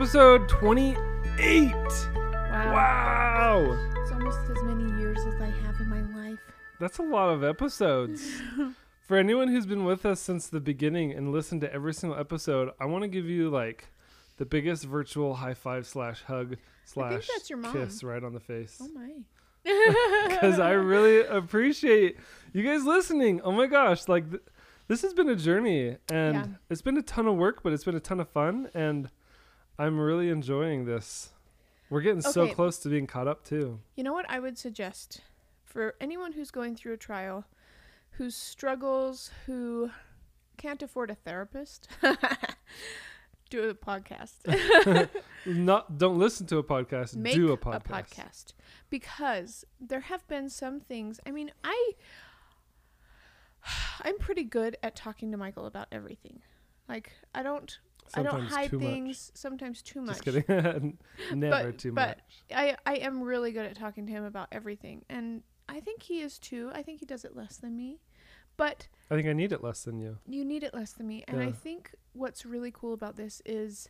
is episode 28. Wow. Wow. It's almost as many years as I have in my life. That's a lot of episodes. For anyone who's been with us since the beginning and listened to every single episode, I want to give you like the biggest virtual high five slash hug slash kiss right on the face. Oh my. Because I really appreciate you guys listening. Oh my gosh. Like, th- this has been a journey and Yeah. it's been a ton of work, but it's been a ton of fun. And I'm really enjoying this. We're getting so close to being caught up too. You know what I would suggest for anyone who's going through a trial, who struggles, who can't afford a therapist, do a podcast. Not don't listen to a podcast. Make do a podcast. podcast. Because there have been some things. I mean, I I'm pretty good at talking to Michael about everything. Like I don't I don't hide too much. things. Sometimes too much. Just kidding. Never But- too but- much. I I am really good at talking to him about everything, and I think he is too. I think he does it less than me, but I think I need it less than you. you need it less than me. And I think what's really cool about this is,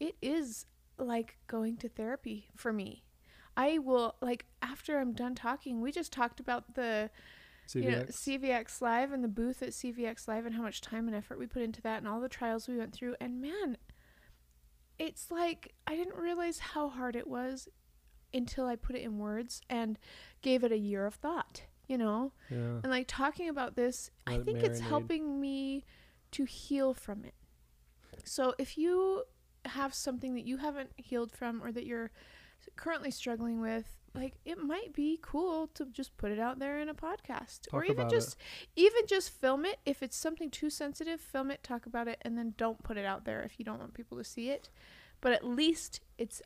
it is like going to therapy for me. I will like after I'm done talking. We just talked about the CVX. you know, CVX Live and the booth at CVX Live and how much time and effort we put into that and all the trials we went through. And man, it's like I didn't realize how hard it was until I put it in words and gave it a year of thought, you know? yeah. And like talking about this, I Let it think it's helping me to heal from it. So if you have something that you haven't healed from or that you're currently struggling with, like it might be cool to just put it out there in a podcast or even about it. just even just film it if it's something too sensitive, film it, talk about it and then don't put it out there if you don't want people to see it. But at least it's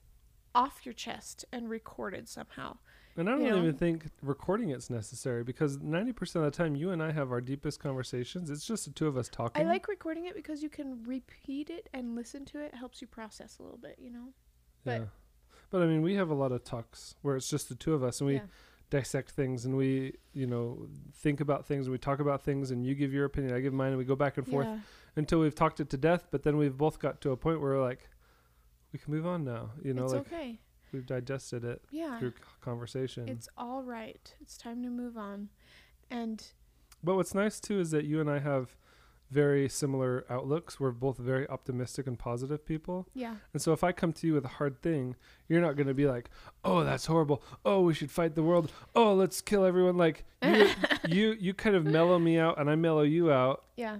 off your chest and recorded somehow. And I don't you know. even think recording it's necessary because 90% of the time you and I have our deepest conversations. It's just the two of us talking. I like recording it because you can repeat it and listen to it. It helps you process a little bit, you know? but- yeah. But I mean, we have a lot of talks where it's just the two of us and we yeah. dissect things and we, you know, think about things and we talk about things and you give your opinion, I give mine, and we go back and forth Yeah. until we've talked it to death. But then we've both got to a point where we're like, we can move on now. You know, it's like okay. we've digested it Yeah. through conversation. It's all right. It's time to move on. And But what's nice too is that you and I have very similar outlooks. We're both very optimistic and positive people. yeah. And so if I come to you with a hard thing, you're not going to be like, "Oh, that's horrible. Oh, we should fight the world. Oh, let's kill everyone." Like you you you kind of mellow me out and I mellow you out Yeah.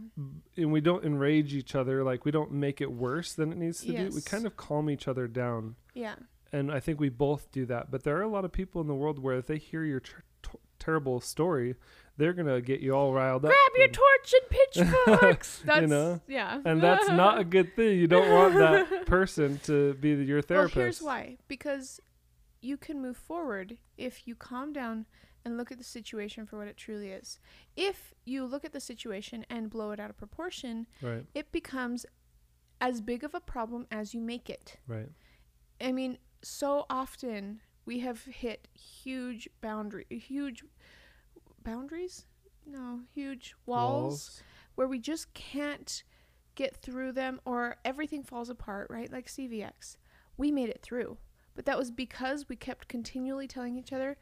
and we don't enrage each other. Like we don't make it worse than it needs to be. We kind of calm each other down. Yeah. And I think we both do that. But there are a lot of people in the world where if they hear your ter- t- terrible story, they're going to get you all riled up. Grab your torch and pitchforks. That's know? yeah. and that's not a good thing. You don't want that person to be your therapist. Well, here's why. Because you can move forward if you calm down and look at the situation for what it truly is. If you look at the situation and blow it out of proportion, Right, it becomes as big of a problem as you make it. right. I mean, so often we have hit huge boundary, huge boundaries. No, huge walls, where we just can't get through them, or everything falls apart. Right, like CVX, we made it through, but that was because we kept continually telling each other.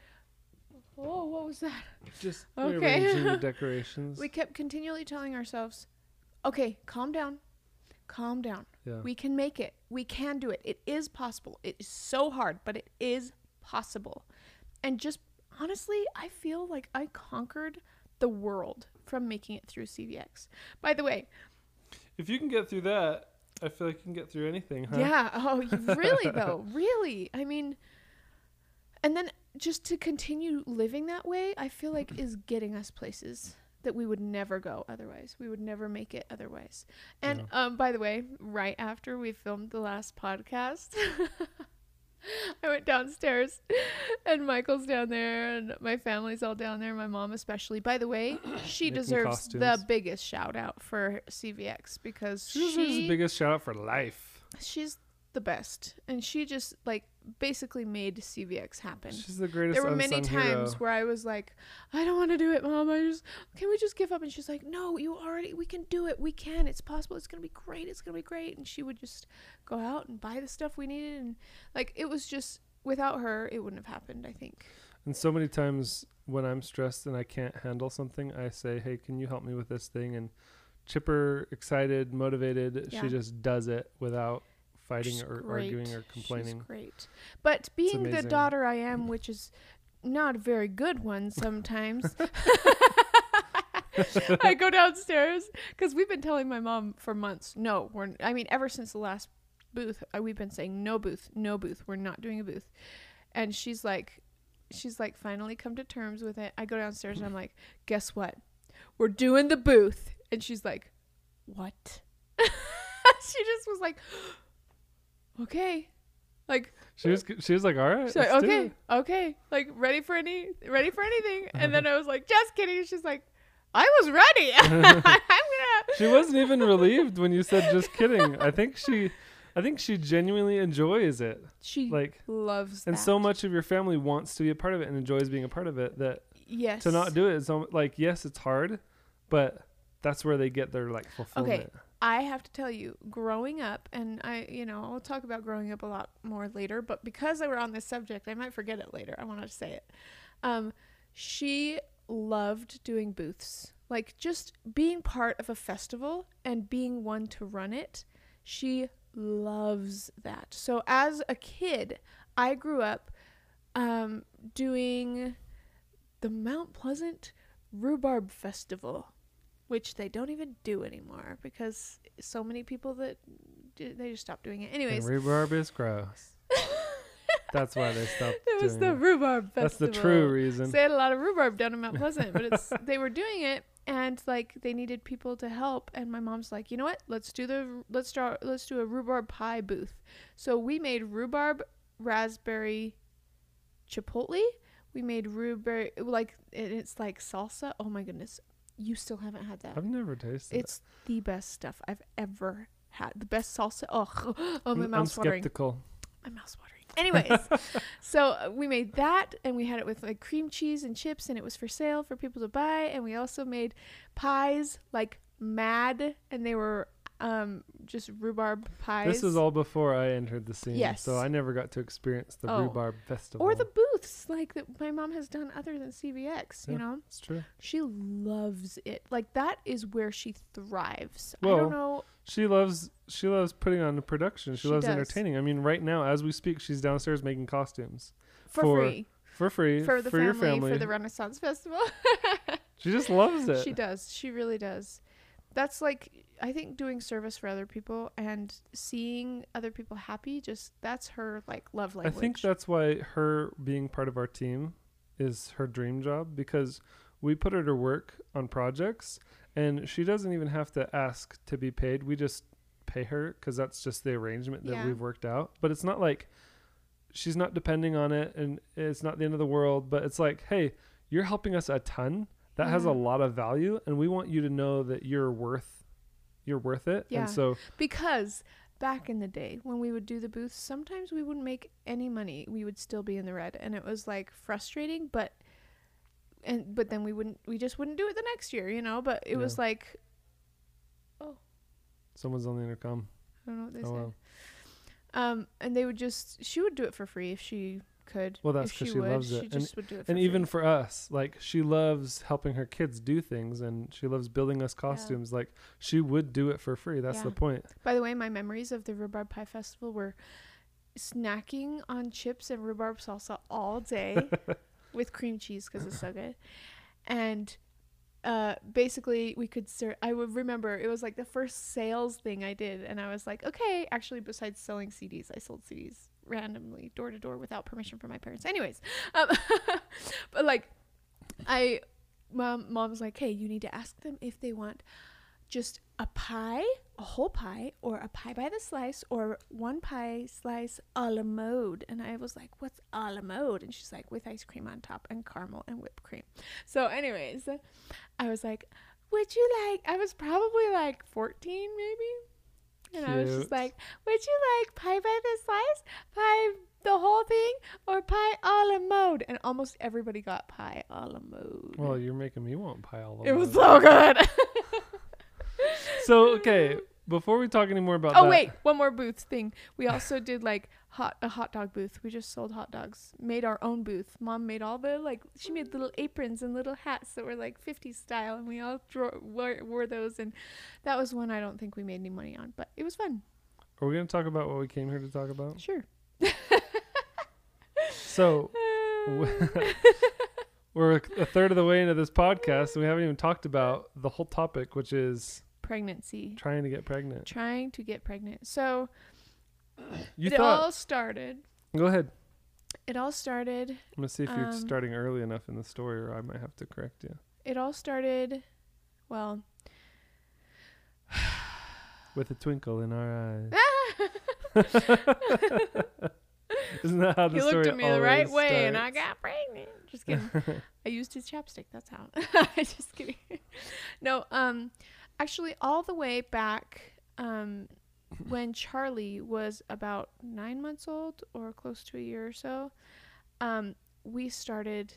Oh, what was that? Just Okay. rearranging the decorations. We kept continually telling ourselves, "Okay, calm down, calm down. yeah. We can make it. We can do it. It is possible. It is so hard, but it is possible. And just honestly, I feel like I conquered the world from making it through CVX. By the way, if you can get through that, I feel like you can get through anything, huh? yeah, oh, really though, really. I mean, and then just to continue living that way, I feel like is getting us places that we would never go otherwise. We would never make it otherwise. And um by the way, right after we filmed the last podcast, I went downstairs and Michael's down there and my family's all down there, my mom especially. By the way, she Making deserves the biggest shout out for CVX because She deserves the she biggest shout out for life. she's the best, and she just like basically made CVX happen. She's the greatest. there were many times hero. where I was like, I don't want to do it, mom. I just can we just give up? And she's like, No, you already we can do it. We can. It's possible. It's gonna be great. It's gonna be great. And she would just go out and buy the stuff we needed, and like it was just without her, it wouldn't have happened. I think. And so many times when I'm stressed and I can't handle something, I say, "Hey, can you help me with this thing?" And chipper, excited, motivated, Yeah. she just does it without fighting She's or great. arguing or complaining. She's complaining. great. But being the daughter I am, which is not a very good one sometimes, I go downstairs because we've been telling my mom for months, no, we're, I mean, ever since the last booth, uh, we've been saying, no booth, no booth, we're not doing a booth. And she's like, she's like, finally come to terms with it. I go downstairs and I'm like, guess what? We're doing the booth. And she's like, what? she just was like, okay. Like, She was she was like, "All right, She's like, okay, okay, like ready for any, ready for anything. And then uh-huh. I was like, just kidding. She's like, I was ready. I'm gonna. She wasn't even relieved when you said just kidding. I think she I think she genuinely enjoys it. She Like loves and that. so much of your family wants to be a part of it and enjoys being a part of it that Yes. to not do it is so, like yes, it's hard, but that's where they get their like fulfillment. I have to tell you, growing up, and I, you know, I'll talk about growing up a lot more later, but because I were on this subject, I might forget it later. I want to say it. Um, she loved doing booths, like just being part of a festival and being one to run it. She loves that. So as a kid, I grew up um, doing the Mount Pleasant Rhubarb Festival which they don't even do anymore because so many people that d- they just stopped doing it. Anyways, And rhubarb is gross. That's why they stopped it was the it. rhubarb That's the true reason. They had a lot of rhubarb down in Mount Pleasant, but it's they were doing it and like they needed people to help and my mom's like, "You know what? Let's do the let's start let's do a rhubarb pie booth." So we made rhubarb raspberry chipotle. We made rhubarb like it- it's like salsa. Oh my goodness. You still haven't had that. I've never tasted it. It's the best stuff I've ever had. The best salsa. Oh, oh my I'm- I'm watering. skeptical. My mouth's watering. Anyways, so uh, we made that, and we had it with like cream cheese and chips, and it was for sale for people to buy. And we also made pies like mad, and they were um just rhubarb pies. This was all before I entered the scene, Yes. so I never got to experience the Oh. rhubarb festival. or the like that my mom has done other than CVX. You Yeah. know, It's true. she loves it. Like that is where she thrives. I don't know. She loves she loves putting on a production. She, She loves does. entertaining. I mean, right now as we speak, she's downstairs making costumes For, for free for free for the your family, family. for the Renaissance Festival. she just loves it. She does. She really does. That's like I think doing service for other people and seeing other people happy. Just that's her like love language. I think that's why her being part of our team is her dream job because we put her to work on projects and she doesn't even have to ask to be paid. We just pay her because that's just the arrangement that Yeah. we've worked out. But it's not like she's not depending on it and it's not the end of the world. But it's like, hey, you're helping us a ton. That has a Mhm. lot of value, and we want you to know that you're worth you're worth it. Yeah. And so because back in the day when we would do the booths, sometimes we wouldn't make any money. We would still be in the red, and it was like frustrating. But and but then we wouldn't. We just wouldn't do it the next year, you know. But it was like oh someone's on the intercom. I don't know what they Oh said. Um, and they would just she would do it for free if she could. Well, that's because she, she would. loves She it. And- just would do it. For and even for us like she loves helping her kids do things and she loves building us costumes like she would do it for free that's the point By the way, my memories of the Rhubarb Pie Festival were snacking on chips and rhubarb salsa all day with cream cheese because it's so good. And uh, basically, we could serve. I would remember it was like the first sales thing I did, and I was like, okay. Actually, besides selling CDs, I sold CDs randomly door to door without permission from my parents. Anyways, um, but like, I, mom, mom's like, hey, you need to ask them if they want just a pie, a whole pie, or a pie by the slice, or one pie slice a la mode. And I was like, what's a la mode? And she's like, with ice cream on top and caramel and whipped cream. So, anyways, I was like, would you like, I was probably like 14 maybe. And I was just like, would you like pie by the slice, pie the whole thing, or pie a la mode? And almost everybody got pie a la mode. Well, you're making me want pie all the mode. it was so good. So okay, before we talk any more about oh that, wait, one more booth thing. We also did like hot a hot dog booth. We just sold hot dogs. Made our own booth. Mom made all the like she made little aprons and little hats that were like 50s style, and we all draw, wore, wore those. And that was one I don't think we made any money on, but it was fun. are we gonna talk about what we came here to talk about? Sure. So we're a third of the way into this podcast, and we haven't even talked about the whole topic, which is Pregnancy. trying to get pregnant. Trying to get pregnant. So You it thought? all started. Go ahead. It all started. I'm gonna see if you're Um, starting early enough in the story, or I might have to correct you. It all started. Well, With a twinkle in our eyes. Isn't that how the he story looked at me the right way, and I got pregnant. Just kidding. I used his chapstick. That's how. Just kidding. No, um, actually, all the way back, um, when Charlie was about nine months old or close to a year or so, um, we started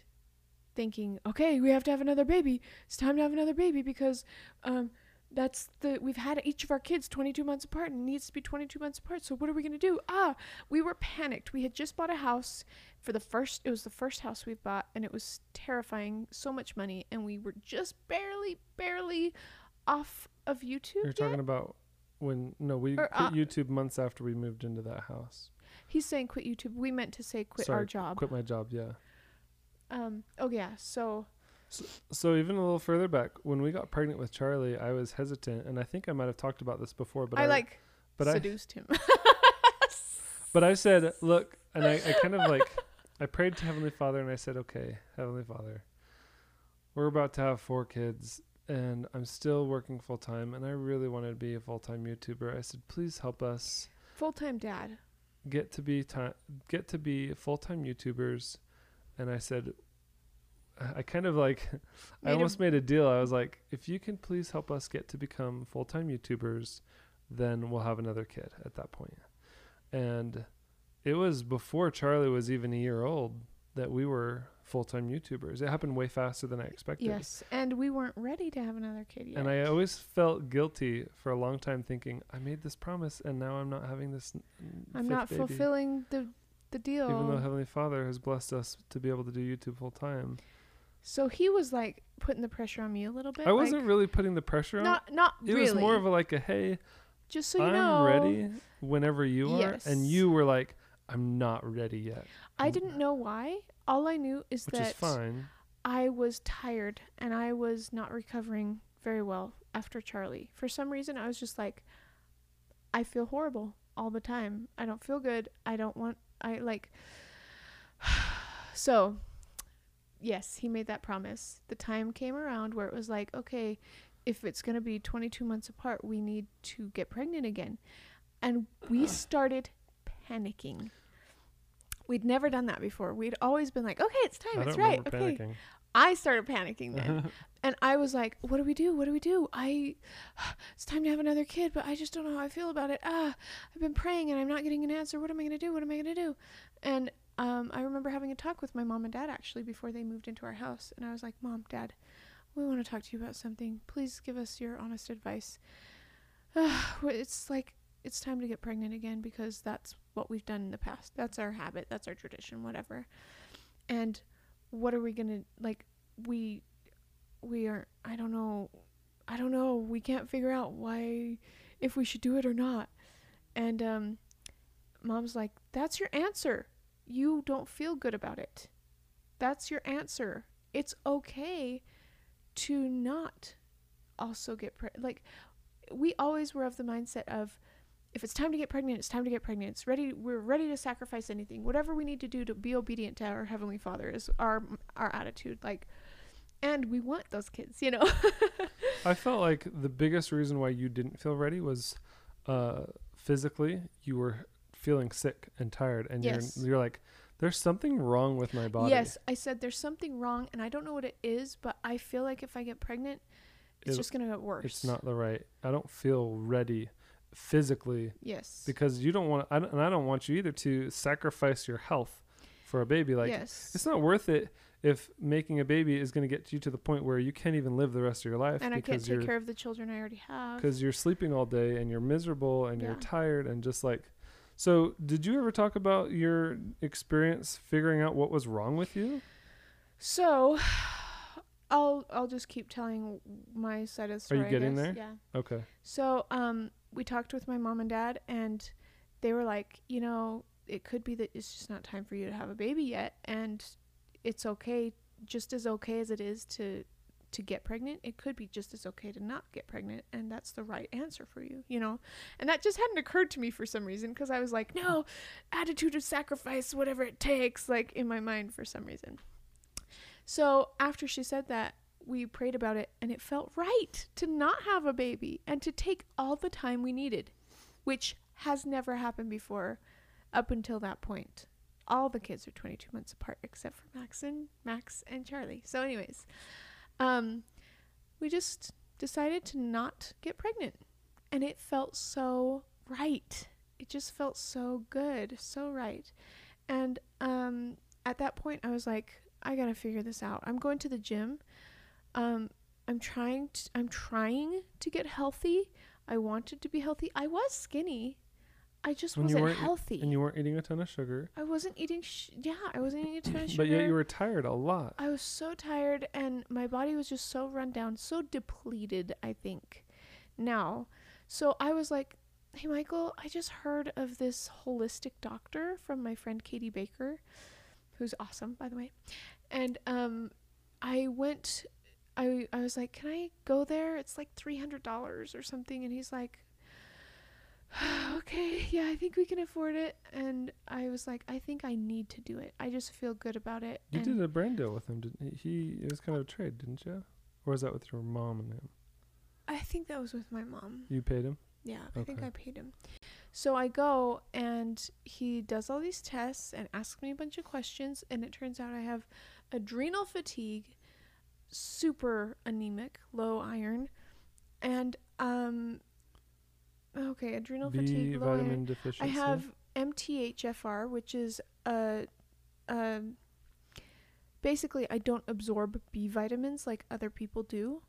thinking, okay, we have to have another baby. It's time to have another baby because, um, that's the we've had each of our kids 22 months apart and it needs to be 22 months apart. So what are we going to do? Ah we were panicked. We had just bought a house for the first it was the first house we bought and it was terrifying so much money and we were just barely barely off of youtube You're yet. talking about when no, we Or, quit uh, YouTube months after we moved into that house. he's saying quit youtube we meant to say quit our Sorry, job Quit my job, yeah. um oh yeah so So even a little further back, when we got pregnant with Charlie, I was hesitant, and I think I might have talked about this before. But i like but I, seduced him but I said, look, and I, I kind of like, I prayed to Heavenly Father, and I said, okay, Heavenly Father, we're about to have four kids, and I'm still working full time, and I really wanted to be a full time YouTuber. I said, please help us full-time dad get to be ti- get to be full time YouTubers, and I said, I kind of like, I almost made a deal. I was like, if you can please help us get to become full time YouTubers, then we'll have another kid at that point. And it was before Charlie was even a year old that we were full time YouTubers. It happened way faster than I expected. yes and we weren't ready to have another kid yet And I always felt guilty for a long time, thinking I made this promise, and now I'm not having this. i'm not baby." fulfilling the the deal even though Heavenly Father has blessed us to be able to do YouTube full time. So he was like putting the pressure on me a little bit. I wasn't like, really putting the pressure on. not not it really. was more of a like a hey, just so you I'm know. ready whenever you are, and you were like, I'm not ready yet, I didn't know why. All I knew is which that is fine. I was tired and I was not recovering very well after Charlie. For some reason, I was just like, I feel horrible all the time. I don't feel good. I don't want. I like. so, yes, he made that promise. The time came around where it was like, okay, if it's going to be 22 months apart, we need to get pregnant again. And we started panicking. We'd never done that before. We'd always been like, okay, it's time, I it's right. Okay. panicking. I started panicking then. and I was like, what do we do? What do we do? I it's time to have another kid, but I just don't know how I feel about it. Ah, I've been praying and I'm not getting an answer. What am I going to do? What am I going to do? And um, I remember having a talk with my mom and dad actually before they moved into our house, and I was like, "Mom, Dad, we want to talk to you about something. Please give us your honest advice." it's like it's time to get pregnant again because that's what we've done in the past. That's our habit. That's our tradition. Whatever. And what are we gonna like? We we are. I don't know. I don't know. We can't figure out why if we should do it or not. And um, mom's like, "That's your answer. You don't feel good about it. That's your answer. It's okay to not also get pregnant. Like we always were of the mindset of." If it's time to get pregnant, it's time to get pregnant. It's ready. We're ready to sacrifice anything, whatever we need to do to be obedient to our heavenly Father is our our attitude. Like, and we want those kids, you know. I felt like the biggest reason why you didn't feel ready was uh, physically you were feeling sick and tired, and Yes. you're you're like, there's something wrong with my body. Yes, I said there's something wrong, and I don't know what it is, but I feel like if I get pregnant, it's It- just gonna get worse. it's not the right. I don't feel ready. Physically Yes. because you don't want I don't, and I don't want you either to sacrifice your health for a baby like yes. it's not worth it if making a baby is going to get you to the point where you can't even live the rest of your life and I can't take care of the children I already have. because you're sleeping all day and you're miserable and you're tired and just like so did you ever talk about your experience figuring out what was wrong with you So, I'll I'll just keep telling my side of the Are you story. Getting there? Yeah. okay So, um, we talked with my mom and dad, and they were like, you know, it could be that it's just not time for you to have a baby yet, and it's okay, just as okay as it is to to get pregnant. It could be just as okay to not get pregnant, and that's the right answer for you, you know. And that just hadn't occurred to me for some reason because I was like, no, attitude of sacrifice, whatever it takes, like in my mind for some reason. So after she said that, we prayed about it and it felt right to not have a baby and to take all the time we needed, which has never happened before up until that point. All the kids are 22 months apart except for Max and Max and Charlie. So anyways, um we just decided to not get pregnant and it felt so right. It just felt so good, so right. And um at that point I was like I got to figure this out. I'm going to the gym um i'm trying to i'm trying to get healthy. I wanted to be healthy. I was skinny. I just When wasn't healthy. and you weren't eating a ton of sugar. I wasn't eating sh- yeah i wasn't eating a ton of sugar but yet you were tired a lot. I was so tired and my body was just so run down so depleted i think. Now so i was like hey michael i just heard of this holistic doctor from my friend katie baker who's awesome by the way. And um i went I I was like, "Can I go there? It's like $300 or something." And he's like, "Okay, yeah, I think we can afford it." And I was like, "I think I need to do it. I just feel good about it." you and did a brand deal with him didn't he he it was kind of a trade didn't you or was that with your mom and him I think that was with my mom. you paid him Yeah, I think I paid him. So I go and he does all these tests and asks me a bunch of questions and it turns out I have adrenal fatigue, super anemic, low iron, and um okay, adrenal b fatigue, low vitamin iron. deficiency I have MTHFR, which is a uh, basically I don't absorb B vitamins like other people do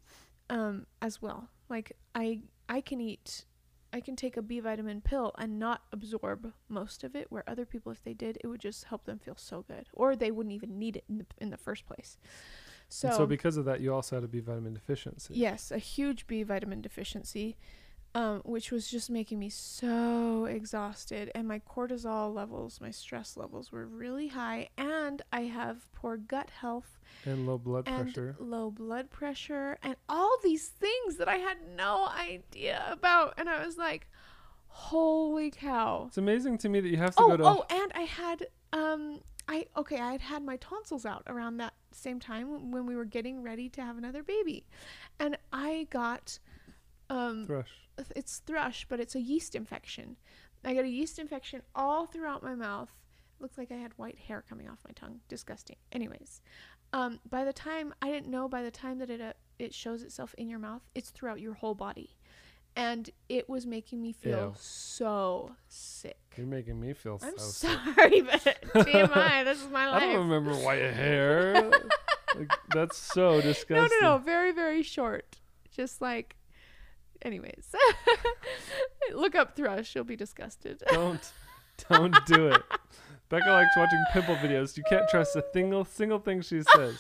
um as well. Like I I can eat I can take a B vitamin pill and not absorb most of it where other people if they did it would just help them feel so good or they wouldn't even need it in the, in the first place. So, and so because of that you also had a b vitamin deficiency Yes, a huge B vitamin deficiency, um, which was just making me so exhausted. And my cortisol levels, my stress levels were really high. And I have poor gut health and low blood and pressure low blood pressure and all these things that I had no idea about. And I was like, holy cow. it's amazing to me that you have to Oh, go to oh, and I had um I okay, I had had my tonsils out around that same time when we were getting ready to have another baby. And I got um thrush it's thrush, but it's a yeast infection. I got a yeast infection all throughout my mouth. Looked like I had white hair coming off my tongue. Disgusting. Anyways, um, by the time I didn't know, by the time that it uh, it shows itself in your mouth, it's throughout your whole body, and it was making me feel Ew. so sick. you're making me feel I'm so sick. sorry, but TMI. this is my life. I don't remember white hair. like, that's so disgusting. No, no, no. Very, very short. Just like, anyways. Look up thrush. You'll be disgusted. Don't, don't do it. Becca likes watching pimple videos. You can't trust a single single thing she says.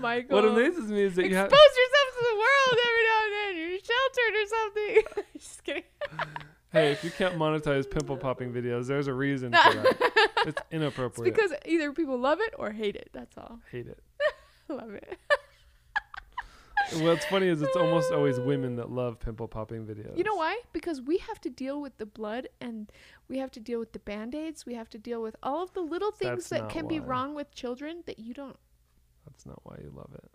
God. what amazes me is that you Expose have. yourself to the world every now and then. You're sheltered or something. Just kidding. Hey, if you can't monetize pimple popping videos, there's a reason for that. It's It's inappropriate. because either people love it or hate it. That's all. Hate it. love it. What's funny is it's almost always women that love pimple popping videos. You know why? Because we have to deal with the blood and we have to deal with the band aids. We have to deal with all of the little things That's that not can be why. wrong with children that you don't. That's not why you love it.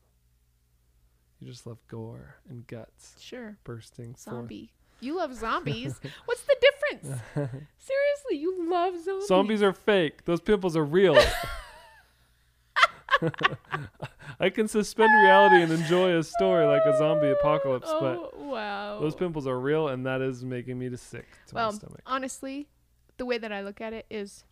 You just love gore and guts Sure. bursting Zombie. You love zombies. What's the difference? Seriously, you love zombies. Zombies are fake. Those pimples are real. I can suspend reality and enjoy a story like a zombie apocalypse, but oh wow. those pimples are real, and that is making me sick to well, my stomach. honestly, the way that I look at it is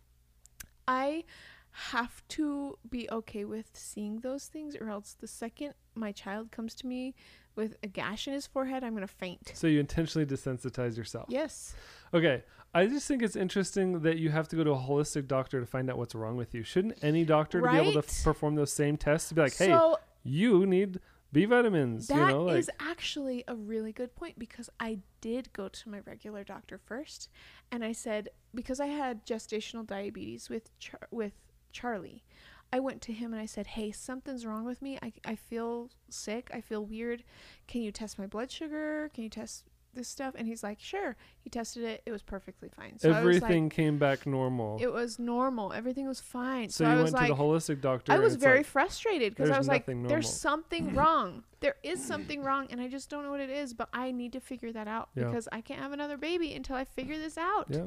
I have to be okay with seeing those things or else the second my child comes to me with a gash in his forehead, I'm going to faint. So you intentionally desensitize yourself. Yes. Okay. I just think it's interesting that you have to go to a holistic doctor to find out what's wrong with you. Shouldn't any doctor to be able to f- perform those same tests to be like, hey, so you need B vitamins, that you know, like is actually a really good point because I did go to my regular doctor first and I said because I had gestational diabetes with Char- with Charlie. I went to him and I said, "Hey, something's wrong with me. I I feel sick. I feel weird. Can you test my blood sugar? Can you test this stuff?" And he's like, "Sure." He tested it. It was perfectly fine. So I was everything like, came back normal. it was normal. Everything was fine. so So, I was went like, to the holistic doctor. I was very like, frustrated because I was like, nothing there's something wrong. There is something wrong, and I just don't know what it is, but I need to figure that out Yeah. because I can't have another baby until I figure this out. yeah.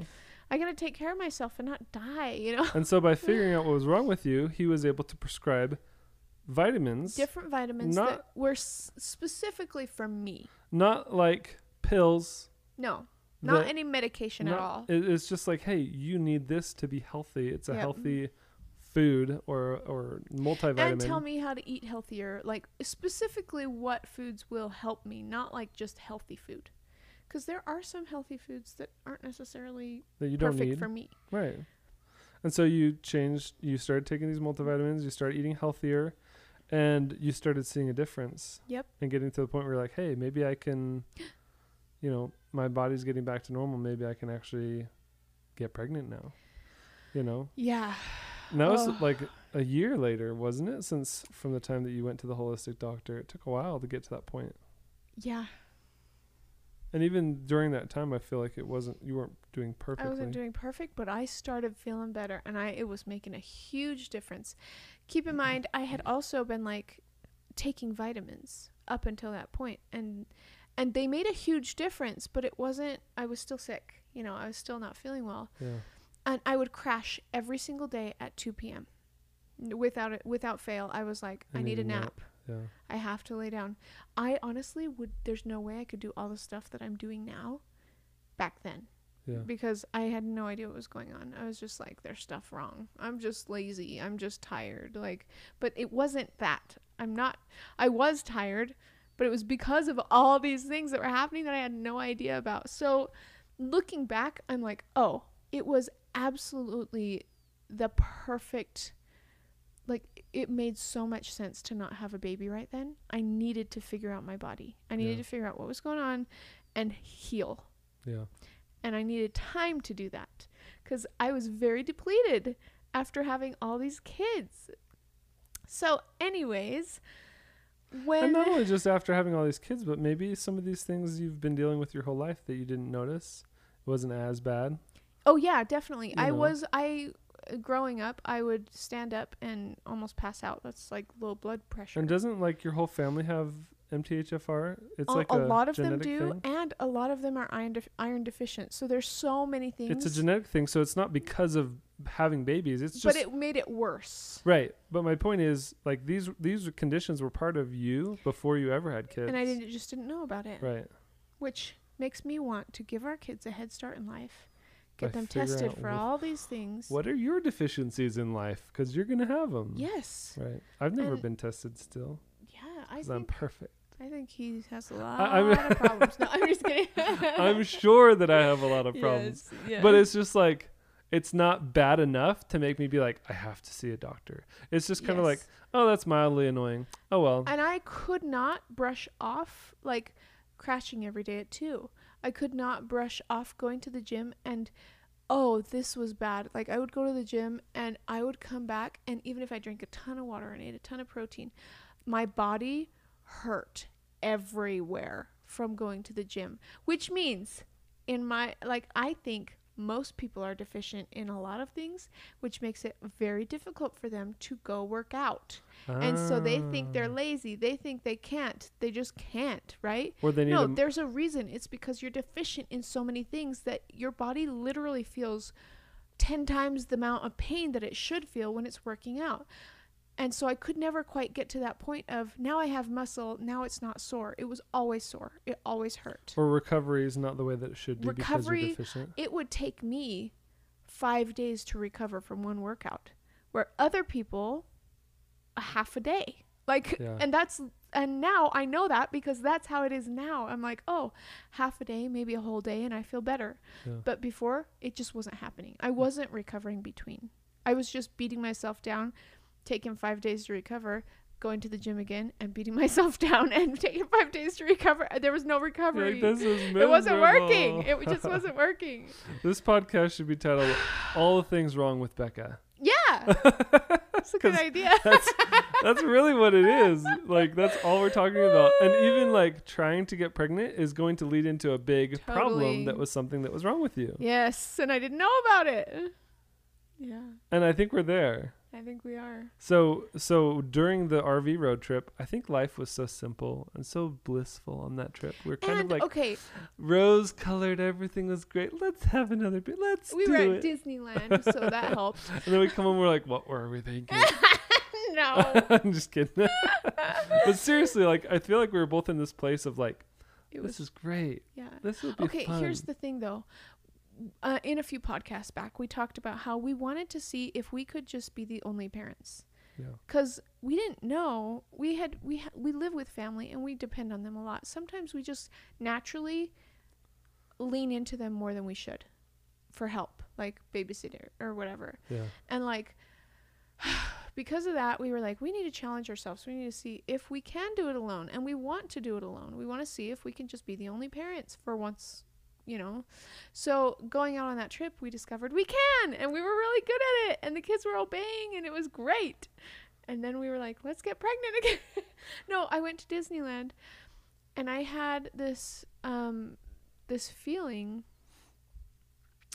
I gotta take care of myself and not die, you know? And so by figuring out what was wrong with you, he was able to prescribe vitamins, Different vitamins Not- that were s- specifically for me. not like pills. No, not any medication at all. it's just like, hey, you need this to be healthy. It's a Yep. healthy food or or multivitamin. And tell me how to eat healthier, like specifically what foods will help me, not like just healthy food. Because there are some healthy foods that aren't necessarily that you don't perfect need. for me. Right. And so you changed, you started taking these multivitamins, you started eating healthier, and you started seeing a difference. Yep. And getting to the point where you're like, hey, maybe I can, you know, my body's getting back to normal. Maybe I can actually get pregnant now. You know? Yeah. And that was Oh. like a year later, wasn't it? Since from the time that you went to the holistic doctor, it took a while to get to that point. Yeah. And even during that time, I feel like it wasn't, you weren't doing perfectly. I wasn't doing perfect, but I started feeling better and I it was making a huge difference. Keep in mm-hmm. mind I had mm-hmm. also been like taking vitamins up until that point and and they made a huge difference, but it wasn't I was still sick. You know, I was still not feeling well. yeah. And I would crash every single day at 2 p.m. Without it without fail. I was like I I need need a a nap. nap. Yeah. I have to lay down. I honestly would there's no way I could do all the stuff that I'm doing now back then Yeah. because I had no idea what was going on. I was just like, there's stuff wrong. I'm just lazy. I'm just tired. Like, but it wasn't that. I'm not, I was tired, but it was because of all these things that were happening that I had no idea about. So looking back, I'm like, oh, it was absolutely the perfect, like, it made so much sense to not have a baby right then. I needed to figure out my body, I needed Yeah. to figure out what was going on and heal Yeah. and I needed time to do that because I was very depleted after having all these kids. So, anyways, when And not only just after having all these kids, but maybe some of these things you've been dealing with your whole life that you didn't notice wasn't as bad. oh yeah, definitely, You I know. was I growing up, I would stand up and almost pass out. That's like low blood pressure. And doesn't like your whole family have MTHFR? It's a, like a a, lot of them do, thing. and a lot of them are iron def- iron deficient. So there's so many things. It's a genetic thing, so it's not because of having babies. It's just but it made it worse. right. But my point is, like these these conditions were part of you before you ever had kids. And I didn't just didn't know about it. Right. which makes me want to give our kids a head start in life. Get them tested for all these things. What are your deficiencies in life? Because you're gonna have them. Yes. Right. I've never And- been tested still Yeah, I because I'm perfect. I think he has a lot I- I'm- of problems. No, I'm just kidding. I'm sure that I have a lot of problems. Yes, yeah. But it's just like it's not bad enough to make me be like I have to see a doctor. It's just kind of like, oh, that's mildly annoying. Oh well. and I could not brush off like crashing every day at two. I could not brush off going to the gym and oh, this was bad. Like I would go to the gym and I would come back and even if I drank a ton of water and ate a ton of protein, my body hurt everywhere from going to the gym, which means in my like I think most people are deficient in a lot of things, which makes it very difficult for them to go work out. And so they think they're Ah. lazy. They think they can't. They just can't, right? Or they No, there's a reason. It's because you're deficient in so many things that your body literally feels 10 times the amount of pain that it should feel when it's working out. And so I could never quite get to that point of now I have muscle, now it's not sore. It was always sore. It always hurt. Or recovery is not the way that it should be because Recovery- you're deficient. It would take me 5 days to recover from one workout where other people a half a day. Like Yeah. and that's and now I know that because that's how it is now. I'm like, "Oh, half a day, maybe a whole day and I feel better." Yeah. But before, it just wasn't happening. I wasn't recovering between. I was just beating myself down, taking 5 days to recover, going to the gym again and beating myself down and taking 5 days to recover. Uh, there was no recovery. like, it wasn't working. It just wasn't working. this podcast should be titled "All the Things Wrong with Becca." Yeah. That's a good idea. That's that's really what it is. Like that's all we're talking about. And even like trying to get pregnant is going to lead into a big problem that was something that was wrong with you. yes, and I didn't know about it. Yeah, And I think we're there. I think we are. So so during the RV road trip, I think life was so simple and so blissful on that trip. We're kind and of like okay, rose colored. Everything was great. Let's have another bit. Let's we do were at it. Disneyland, so that helped. and then we come home. We're like, what were we thinking? no, I'm just kidding. but seriously, like I feel like we were both in this place of like, it this was is great. yeah. This would be Okay, fun. here's the thing though. Uh, in a few podcasts back, we talked about how we wanted to see if we could just be the only parents. yeah. because we didn't know we had we ha- we live with family and we depend on them a lot sometimes we just naturally lean into them more than we should for help like babysitter or whatever Yeah. and like because of that we were like we need to challenge ourselves we need to see if we can do it alone and we want to do it alone we want to see if we can just be the only parents for once you know? So going out on that trip we discovered we can and we were really good at it and the kids were obeying and it was great. And then we were like let's get pregnant again. No i went to disneyland and i had this um this feeling.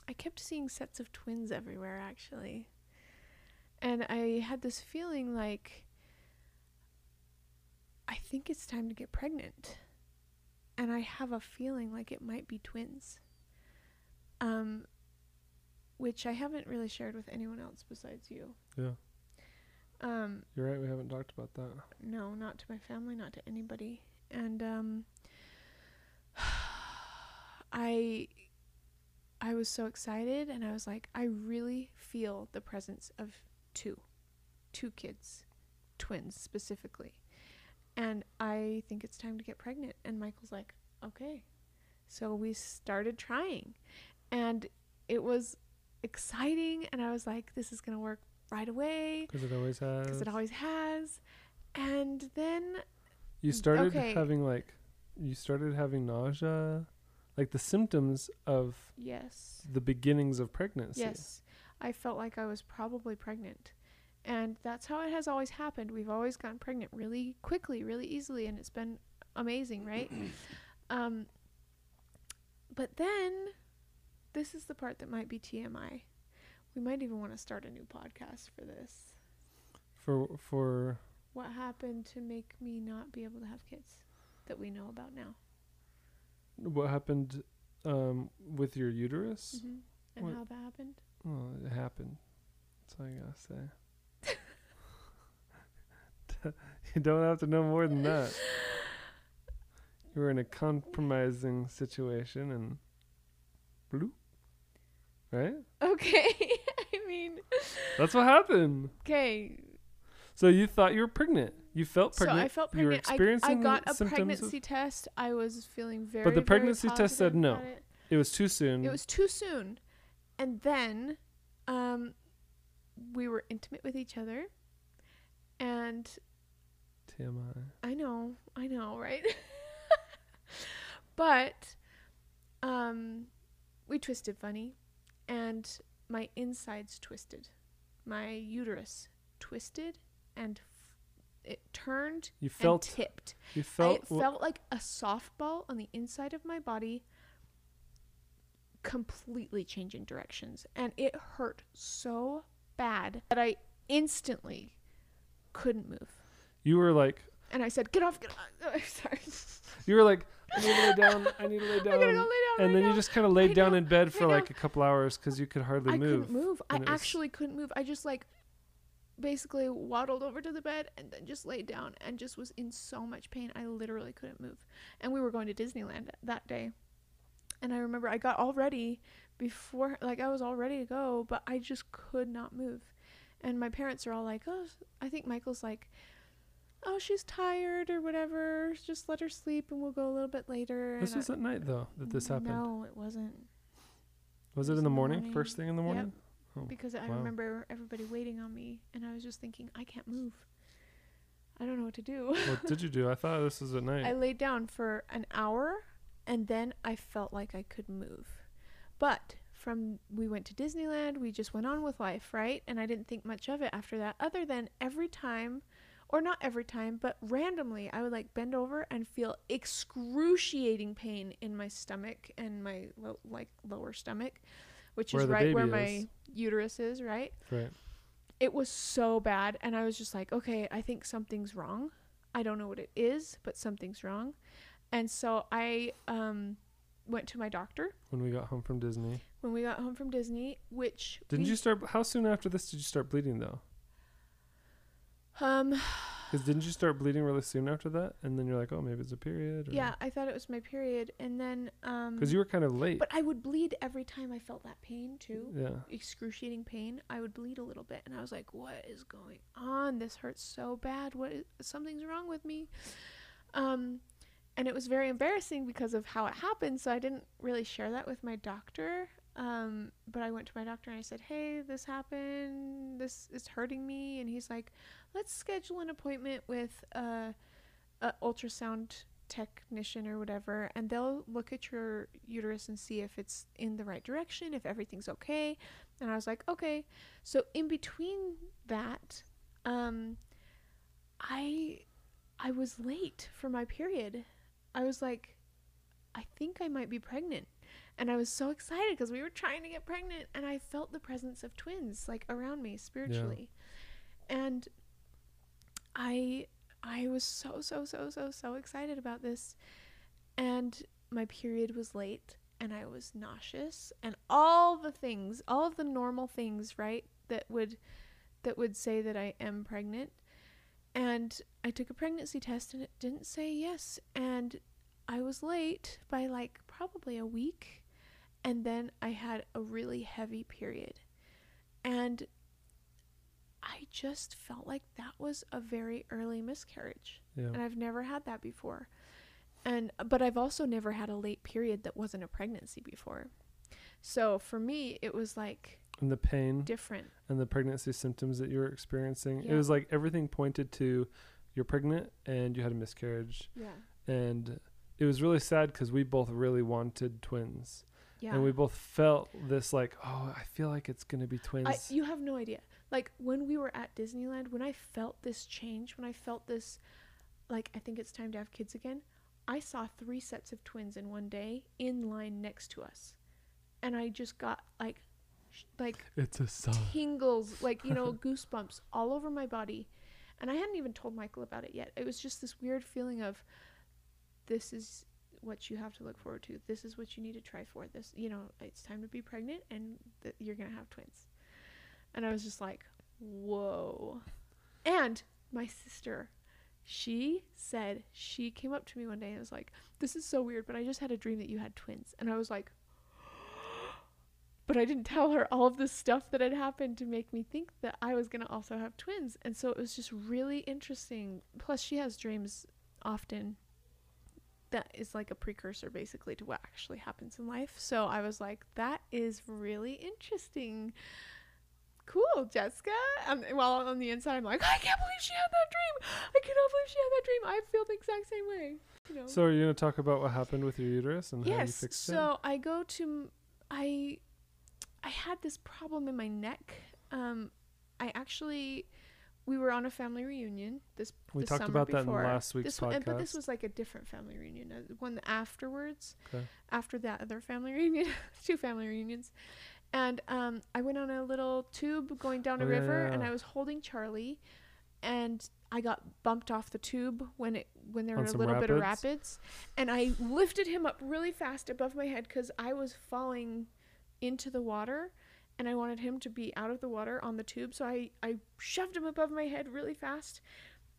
I kept seeing sets of twins everywhere actually. And i had this feeling like i think it's time to get pregnant and i have a feeling like it might be twins um which i haven't really shared with anyone else besides you Yeah. um You're right. We haven't talked about that. no, not to my family, not to anybody. And um I I was so excited and I was like I really feel the presence of two two kids, twins specifically. And I think it's time to get pregnant and Michael's like, "Okay." So we started trying. And it was exciting and I was like, "This is going to work right away." Because it always has. because it always has. And then you started okay. having like, you started having nausea, like the symptoms of yes, the beginnings of pregnancy. yes, I felt like I was probably pregnant. And that's how it has always happened. We've always gotten pregnant really quickly, really easily, and it's been amazing, right? um, but then, this is the part that might be TMI. We might even want to start a new podcast for this. For for What happened to make me not be able to have kids that we know about now? what happened um, with your uterus? hmm And What- how that happened? Well, it happened. That's all you gotta say. you don't have to know more than that. You were in a compromising situation and bloop. Right? Okay. I mean, That's what happened. okay. So you thought you were pregnant. You felt pregnant. So I felt You were pregnant. I, I got a pregnancy test. I was feeling very. But the pregnancy test said no. It. It was too soon. it was too soon, and then, um, we were intimate with each other, and TMI. I know, I know, right? but um we twisted funny and my insides twisted. My uterus twisted and f- it turned You and felt. tipped. You I, felt. it felt like a softball on the inside of my body completely changing directions and it hurt so bad that I instantly couldn't move. You were like. And I said, "Get off, get off." Oh, sorry. You were like. I need to lay down. I need to lay down." I'm gonna go lay down. And right then now. you just kind of laid I down know, in bed I for like know. a couple hours because you could hardly I move. I couldn't move. I and it was- actually couldn't move. I just like basically waddled over to the bed and then just laid down and just was in so much pain. I literally couldn't move. And we were going to Disneyland that day. And I remember I got all ready before, like, I was all ready to go, but I just could not move. And my parents are all like, oh, I think Michael's like, oh, she's tired or whatever. Just let her sleep and we'll go a little bit later. This was at night though that this happened. No, it wasn't. Was it it was in the morning? First thing in the Yep. morning? Oh, because I wow. remember everybody waiting on me, and I was just thinking, I can't move. I don't know what to do. what did you do? I thought this was at night. I laid down for an hour, and then I felt like I could move. But from we went to Disneyland, we just went on with life, right? And I didn't think much of it after that, other than every time, or not every time, but randomly, I would like bend over and feel excruciating pain in my stomach and my lo- like lower stomach, which Where is right where my uterus is, right? right. it was so bad and i was just like okay i think something's wrong i don't know what it is but something's wrong and so i um went to my doctor When we got home from Disney. when we got home from disney which Didn't you start how soon after this did you start bleeding though? Um Cuz didn't you start bleeding really soon after that? And then you're like, "Oh, maybe it's a period." yeah i thought it was my period and then um Cuz you were kind of late. but i would bleed every time i felt that pain too yeah. excruciating pain i would bleed a little bit and i was like what is going on this hurts so bad what is something's wrong with me um and it was very embarrassing because of how it happened so i didn't really share that with my doctor um but i went to my doctor and i said hey this happened this is hurting me and he's like let's schedule an appointment with a, a ultrasound technician or whatever and they'll look at your uterus and see if it's in the right direction if everything's okay. And i was like okay. So in between that um i i was late for my period. I was like i think i might be pregnant. And i was so excited because we were trying to get pregnant and i felt the presence of twins like around me spiritually. And i I was so so so so so excited about this. And my period was late and I was nauseous and all the things all of the normal things right that would that would say that I am pregnant. And I took a pregnancy test and it didn't say yes. And I was late by like probably a week. And then I had a really heavy period. And I just felt like that was a very early miscarriage. Yeah. And I've never had that before. And but I've also never had a late period that wasn't a pregnancy before. So for me it was like And the pain different. and the pregnancy symptoms that you were experiencing. It was like everything pointed to you're pregnant and you had a miscarriage. Yeah. And it was really sad cuz we both really wanted twins. Yeah. And we both felt this like, "Oh, I feel like it's going to be twins." I, you have no idea. Like when we were at Disneyland, when I felt this change, when I felt this, like I think it's time to have kids again, I saw three sets of twins in one day in line next to us, and I just got like, sh- like it's a sign. tingles, like you know, goosebumps all over my body, and I hadn't even told Michael about it yet. It was just this weird feeling of, this is what you have to look forward to. This is what you need to try for. This, you know, it's time to be pregnant, and that you're gonna have twins. And I was just like, whoa. And my sister, she said she came up to me one day and was like, "This is so weird, but I just had a dream that you had twins." And I was like, but I didn't tell her all of this stuff that had happened to make me think that I was going to also have twins. And so it was just really interesting. Plus she has dreams often that is like a precursor basically to what actually happens in life. So I was like, that is really interesting. Cool, Jessica. And while on the inside, I'm like, I can't believe she had that dream. I cannot believe she had that dream. I feel the exact same way. You know. So are you going to talk about what happened with your uterus and how you fixed it? yes. So I go to I I had this problem in my neck. Um, I actually we were on a family reunion this? We this talked about that in before. last week's this one, podcast. but this was like a different family reunion, uh, one afterwards. Okay. After that other family reunion, two family reunions, and um, I went on a little tube going down a Oh, yeah, river, and. I was holding Charlie, and I got bumped off the tube when it when there On were a little bit of rapids? rapids, and I lifted him up really fast above my head because I was falling into the water, and I wanted him to be out of the water on the tube. So I, I shoved him above my head really fast.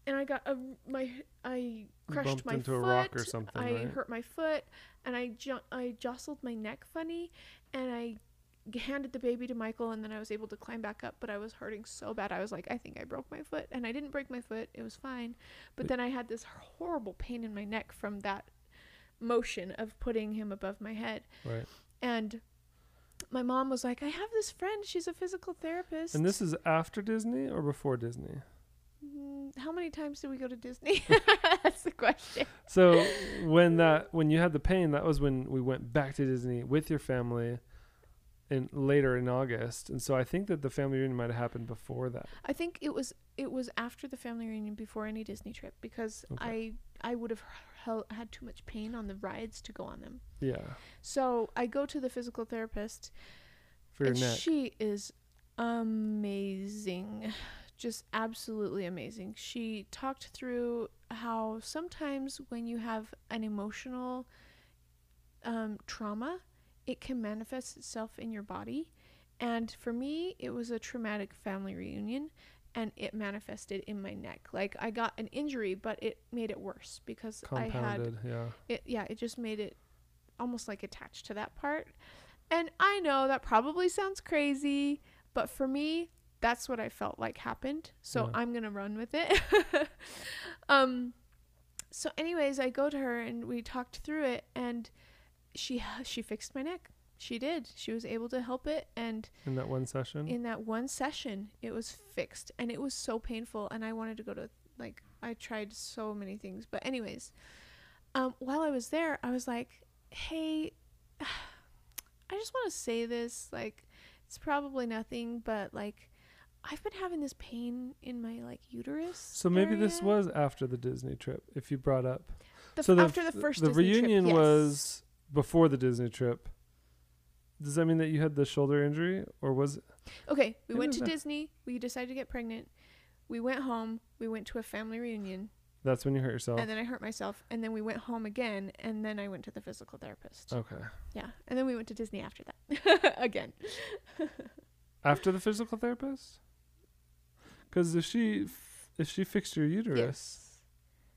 And I got a my I crushed bumped my into foot. a rock or something, I right? hurt my foot, and I jo- I jostled my neck funny, and I handed the baby to Michael, and then I was able to climb back up, but I was hurting so bad. I was like, I think I broke my foot, and I didn't break my foot. It was fine, but then I had this horrible pain in my neck from that motion of putting him above my head, Right. and my mom was like, I have this friend. She's a physical therapist. And this is after Disney or before Disney? Mm, How many times did we go to Disney? That's the question. So when that when you had the pain, that was when we went back to Disney with your family in later in August. And so I think that the family reunion might have happened before that. I think it was it was after the family reunion before any Disney trip because Okay. I I would have had too much pain on the rides to go on them. Yeah. So I go to the physical therapist For your and neck. she is amazing. Just absolutely amazing. She talked through how sometimes when you have an emotional um, trauma, it can manifest itself in your body. And for me, it was a traumatic family reunion and it manifested in my neck. Like I got an injury, but it made it worse because I had yeah. it yeah it just made it almost like attached to that part and i know that probably sounds crazy but for me that's what i felt like happened so Yeah. i'm gonna run with it um so anyways i go to her and we talked through it and she she fixed my neck she did she was able to help it and In that one session. in that one session it was fixed and it was so painful and i wanted to go to like i tried so many things but anyways um, while i was there i was like hey i just want to say this like it's probably nothing but like i've been having this pain in my like uterus so maybe this was after the Disney trip, if you brought up. the, so f- the after the f- first the Disney trip, reunion yes. was before the Disney trip. Does that mean that you had the shoulder injury or was it okay we It went to a- disney we decided to get pregnant we went home we went to a family reunion that's when you hurt yourself? and then I hurt myself, and then we went home again, and then I went to the physical therapist. okay. Yeah, and then we went to Disney after that again. After the physical therapist? Cuz if she f- if she fixed your uterus, Yes.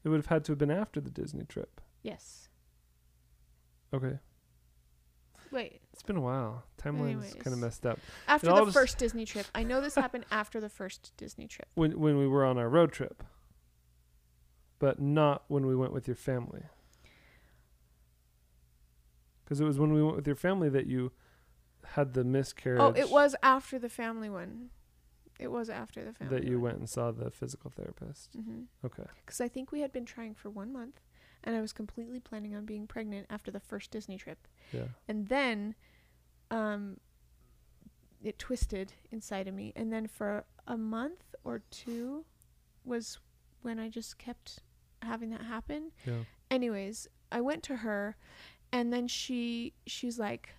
it would have had to have been after the Disney trip. Yes. Okay. Wait. It's been a while. Timeline's kind of messed up. After all the first Disney trip, I know this happened after the first Disney trip. When when we were on our road trip. But not when we went with your family. Cuz it was when we went with your family that you had the miscarriage Oh, it was after the family one. It was after the family. that you went and saw the physical therapist. Mm-hmm. Okay. Because I think we had been trying for one month, and I was completely planning on being pregnant after the first Disney trip. Yeah. and then um it twisted inside of me and then for a month or two was when i just kept having that happen Yeah. anyways i went to her and then she she's like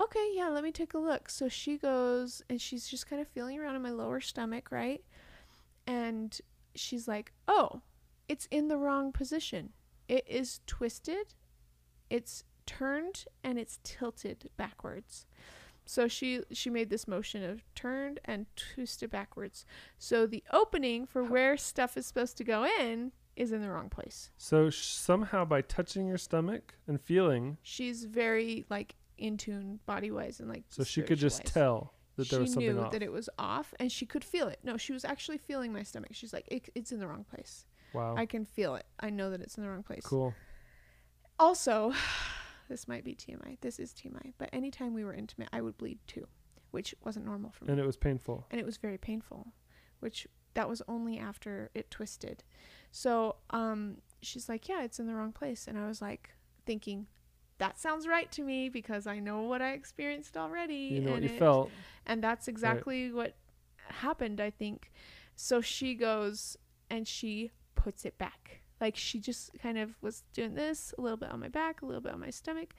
okay yeah let me take a look so she goes and she's just kind of feeling around in my lower stomach right and she's like oh it's in the wrong position it is twisted it's turned and it's tilted backwards. So she she made this motion of turned and twisted backwards. So the opening for where stuff is supposed to go in is in the wrong place. So sh- somehow by touching your stomach and feeling, she's very like in tune body wise and like so she could just tell that she there was something knew off. that it was off and she could feel it. No she was actually feeling my stomach. She's like it, it's in the wrong place wow. i can feel it i know that it's in the wrong place cool. Also, this might be TMI. This is TMI. But anytime we were intimate, I would bleed too, which wasn't normal for me. And it was painful. and it was very painful, which that was only after it twisted. So, um, she's like, "Yeah, it's in the wrong place," and I was like, thinking, "That sounds right to me because I know what I experienced already." You know what you it- felt. and that's exactly what happened, I think. So she goes and she puts it back. Like she just kind of was doing this a little bit on my back, a little bit on my stomach,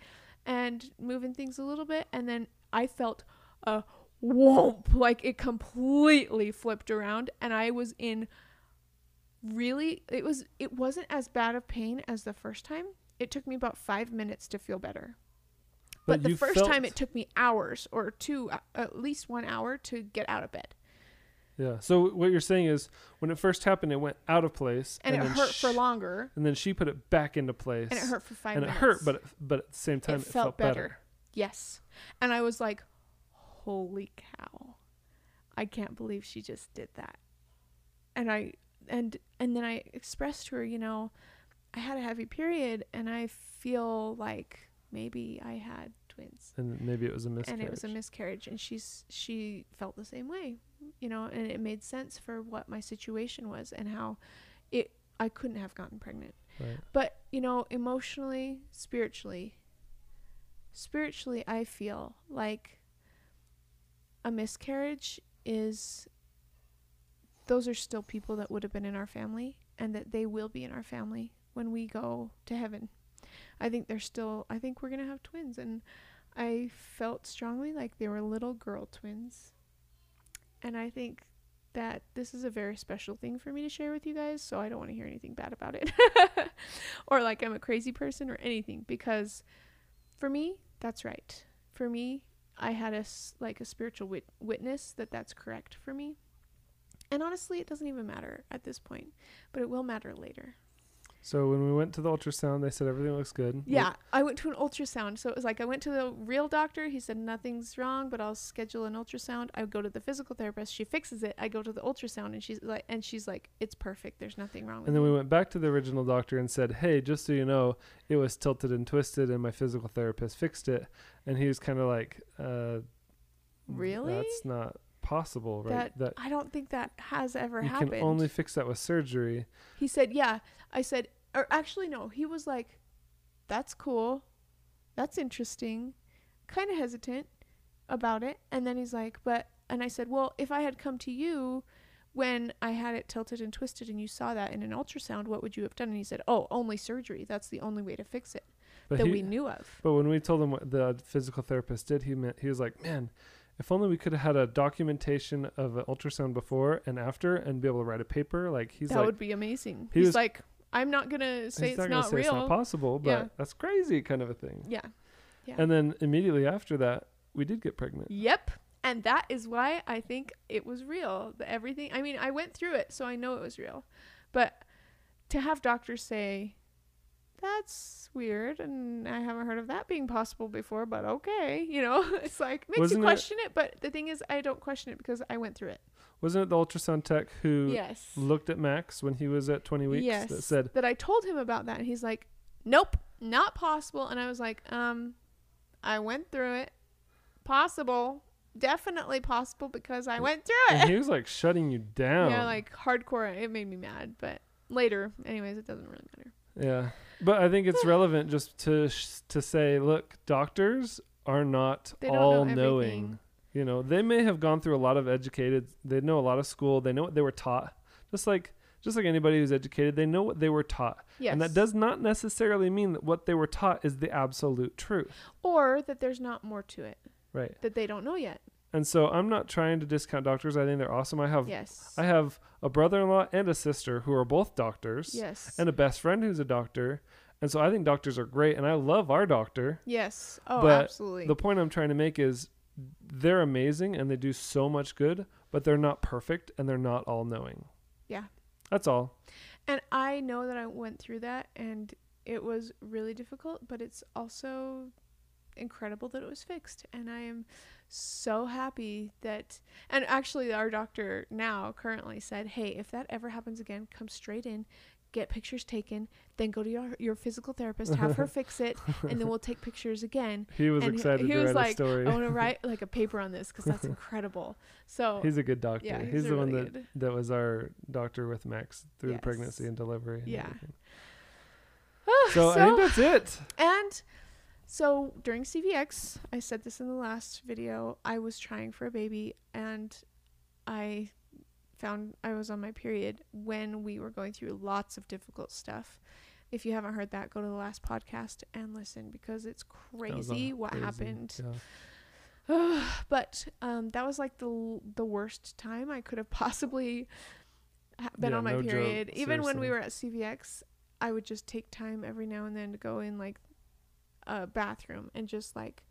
and moving things a little bit. And then I felt a whoomp, like it completely flipped around, and I was in really it was it wasn't as bad of pain as the first time. It took me about five minutes to feel better. But, the first time it took me hours or two, uh, at least one hour to get out of bed. Yeah. So what you're saying is, when it first happened, it went out of place, And, it then hurt for longer. And then she put it back into place, And it hurt for five and it hurt, but it, but at the same time, it, felt better. better. Yes. And I was like, holy cow. I can't believe she just did that. And I and and then I expressed to her, you know, I had a heavy period and I feel like maybe I had twins. And maybe it was a miscarriage. And it was a miscarriage and she's she felt the same way. You know, and it made sense for what my situation was and how it I couldn't have gotten pregnant. Right. But, you know, emotionally, spiritually, spiritually, I feel like a miscarriage is, those are still people that would have been in our family and that they will be in our family when we go to heaven. I think they're still, I think we're going to have twins. And I felt strongly like they were little girl twins. And I think that this is a very special thing for me to share with you guys, so I don't want to hear anything bad about it. or like I'm a crazy person or anything because for me, that's right. For me, I had a like a spiritual wit- witness that that's correct for me. And honestly, it doesn't even matter at this point, but it will matter later. So when we went to the ultrasound, they said everything looks good. Yeah, I went to an ultrasound. So it was like I went to the real doctor. He said nothing's wrong, but I'll schedule an ultrasound. I go to the physical therapist. She fixes it. I go to the ultrasound, and she's like, and she's like, it's perfect. There's nothing wrong with And then it. we went back to the original doctor and said, "Hey, just so you know, it was tilted and twisted, and my physical therapist fixed it." And he was kind of like, uh, Really? That's not possible, right? That- I don't think that has ever you happened. can only fix that with surgery." He said, "Yeah." I said, or actually no. He was like, "That's cool. That's interesting." Kind of hesitant about it, and then he's like, "But," and I said, "Well, if I had come to you when I had it tilted and twisted, and you saw that in an ultrasound, what would you have done?" And he said, "Oh, only surgery. That's the only way to fix it But that he, we knew of." But when we told him what the physical therapist did, he meant he was like, "Man, if only we could have had a documentation of an ultrasound before and after, and be able to write a paper." Like he's that like, would be amazing. he He's was- like, "I'm not gonna say it's not not, say real." it's not possible, but Yeah. that's crazy, kind of a thing. yeah. Yeah. And then immediately after that, we did get pregnant. Yep. And that is why I think it was real. The everything I mean, I went through it, so I know it was real. But to have doctors say that's weird and I haven't heard of that being possible before, but okay, you know, it's like makes Wasn't you it- question it, but the thing is I don't question it because I went through it. Wasn't it the ultrasound tech who Yes. looked at Max when he was at 20 weeks yes. that said, that I told him about that and he's like, "Nope, not possible." And I was like, "Um I went through it. Possible. Definitely possible because I went through it." and he was like shutting you down. Yeah, like hardcore. It made me mad, but later, anyways, it doesn't really matter. Yeah, but I think it's relevant just to sh- to say, look, doctors are not They know all everything. knowing. You know, they may have gone through a lot of educated. They know a lot of school. They know what they were taught. Just like just like anybody who's educated, they know what they were taught, Yes. and that does not necessarily mean that what they were taught is the absolute truth. or that there's not more to it Right. that they don't know yet. And so I'm not trying to discount doctors. I think they're awesome. I have Yes. I have a brother-in-law and a sister who are both doctors. yes. and a best friend who's a doctor. And so I think doctors are great, and I love our doctor. yes. Oh, but absolutely. The point I'm trying to make is they're amazing and they do so much good, but they're not perfect and they're not all knowing. Yeah. That's all. and I know that I went through that, and it was really difficult, but it's also incredible that it was fixed, and I am so happy that. And actually, our doctor now currently said, "Hey, if that ever happens again, come straight in." Get pictures taken, then go to your your physical therapist, have her fix it, and then we'll take pictures again. He was And he- excited he to was like. I want to write like a paper on this because that's incredible. So He's a good doctor. yeah, he's he's the a one that, good- that was our doctor with Max through the pregnancy and delivery. and Yeah. everything. So, I think that's it. And so during CVX, I said this in the last video, I was trying for a baby and I found I was on my period when we were going through lots of difficult stuff. If you haven't heard that, go to the last podcast and listen because it's uh, crazy what crazy. happened. Yeah. but um, that was like the the worst time I could have possibly been Yeah, on my no joke, period. Even when we were at CVX, I would just take time every now and then to go in like a bathroom and just like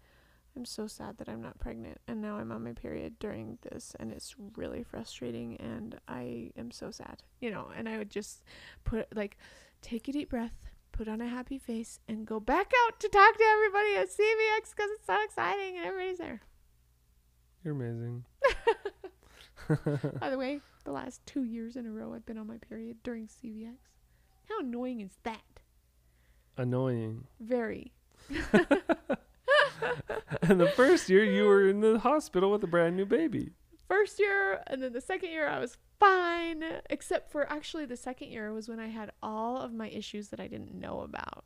I'm so sad that I'm not pregnant and now I'm on my period during this and it's really frustrating and I am so sad. You know, and I would just put like take a deep breath, put on a happy face and go back out to talk to everybody at CVX cuz it's so exciting and everybody's there. You're amazing. By the way, the last 2 years in a row I've been on my period during CVX. How annoying is that? Annoying. Very. and the first year you were in the hospital with a brand new baby. First year and then the second year I was fine, except for actually the second year was when I had all of my issues that I didn't know about.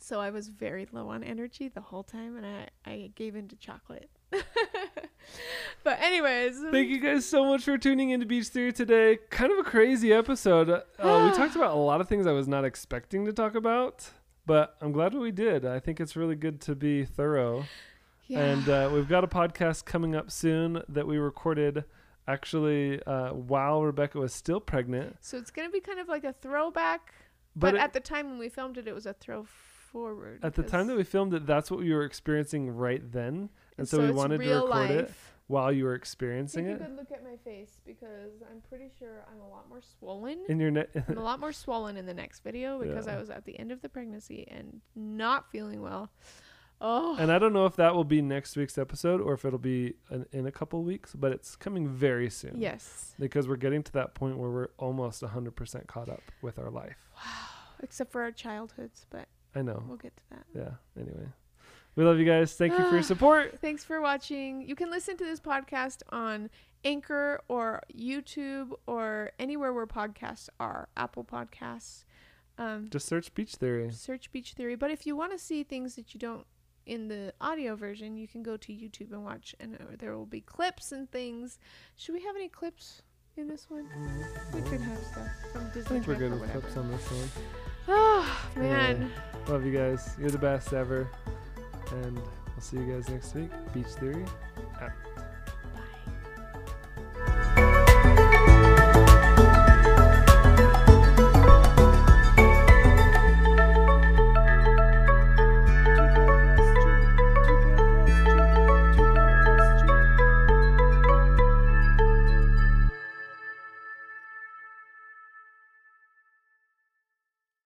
So I was very low on energy the whole time and I, I gave into chocolate. but anyways, Thank you guys so much for tuning into Beach Theory today. Kind of a crazy episode. Uh, we talked about a lot of things I was not expecting to talk about, but I'm glad we did. I think it's really good to be thorough. yeah. And uh, we've got a podcast coming up soon that we recorded actually uh, while Rebecca was still pregnant. so it's going to be kind of like a throwback, But but, it- at the time when we filmed it it was a throw forward. at the time that we filmed it, that's what we were experiencing right then. And so, we wanted to record it life. While you were Take experiencing a it. good look at my face because I'm pretty sure I'm a lot more swollen. In your ne- I'm a lot more swollen in the next video because Yeah. I was at the end of the pregnancy and not feeling well. Oh, And I don't know if that will be next week's episode or if it'll be an, in a couple weeks, but it's coming very soon. yes. Because we're getting to that point where we're almost 100% caught up with our life. Wow. Except for our childhoods, but I know. we'll get to that. Yeah. Anyway, we love you guys. Thank you for your support. Thanks for watching. You can listen to this podcast on Anchor or YouTube or anywhere where podcasts are, Apple Podcasts. Um, Just search Beach Theory. search Beach Theory. But if you want to see things that you don't in the audio version, you can go to YouTube and watch, and uh, there will be clips and things. Should we have any clips in this one? We could have stuff from I Disney. think we're Trip good or with whatever. clips on this one. Oh man. Love you guys. You're the best ever. And I'll see you guys next week. Beach Theory out.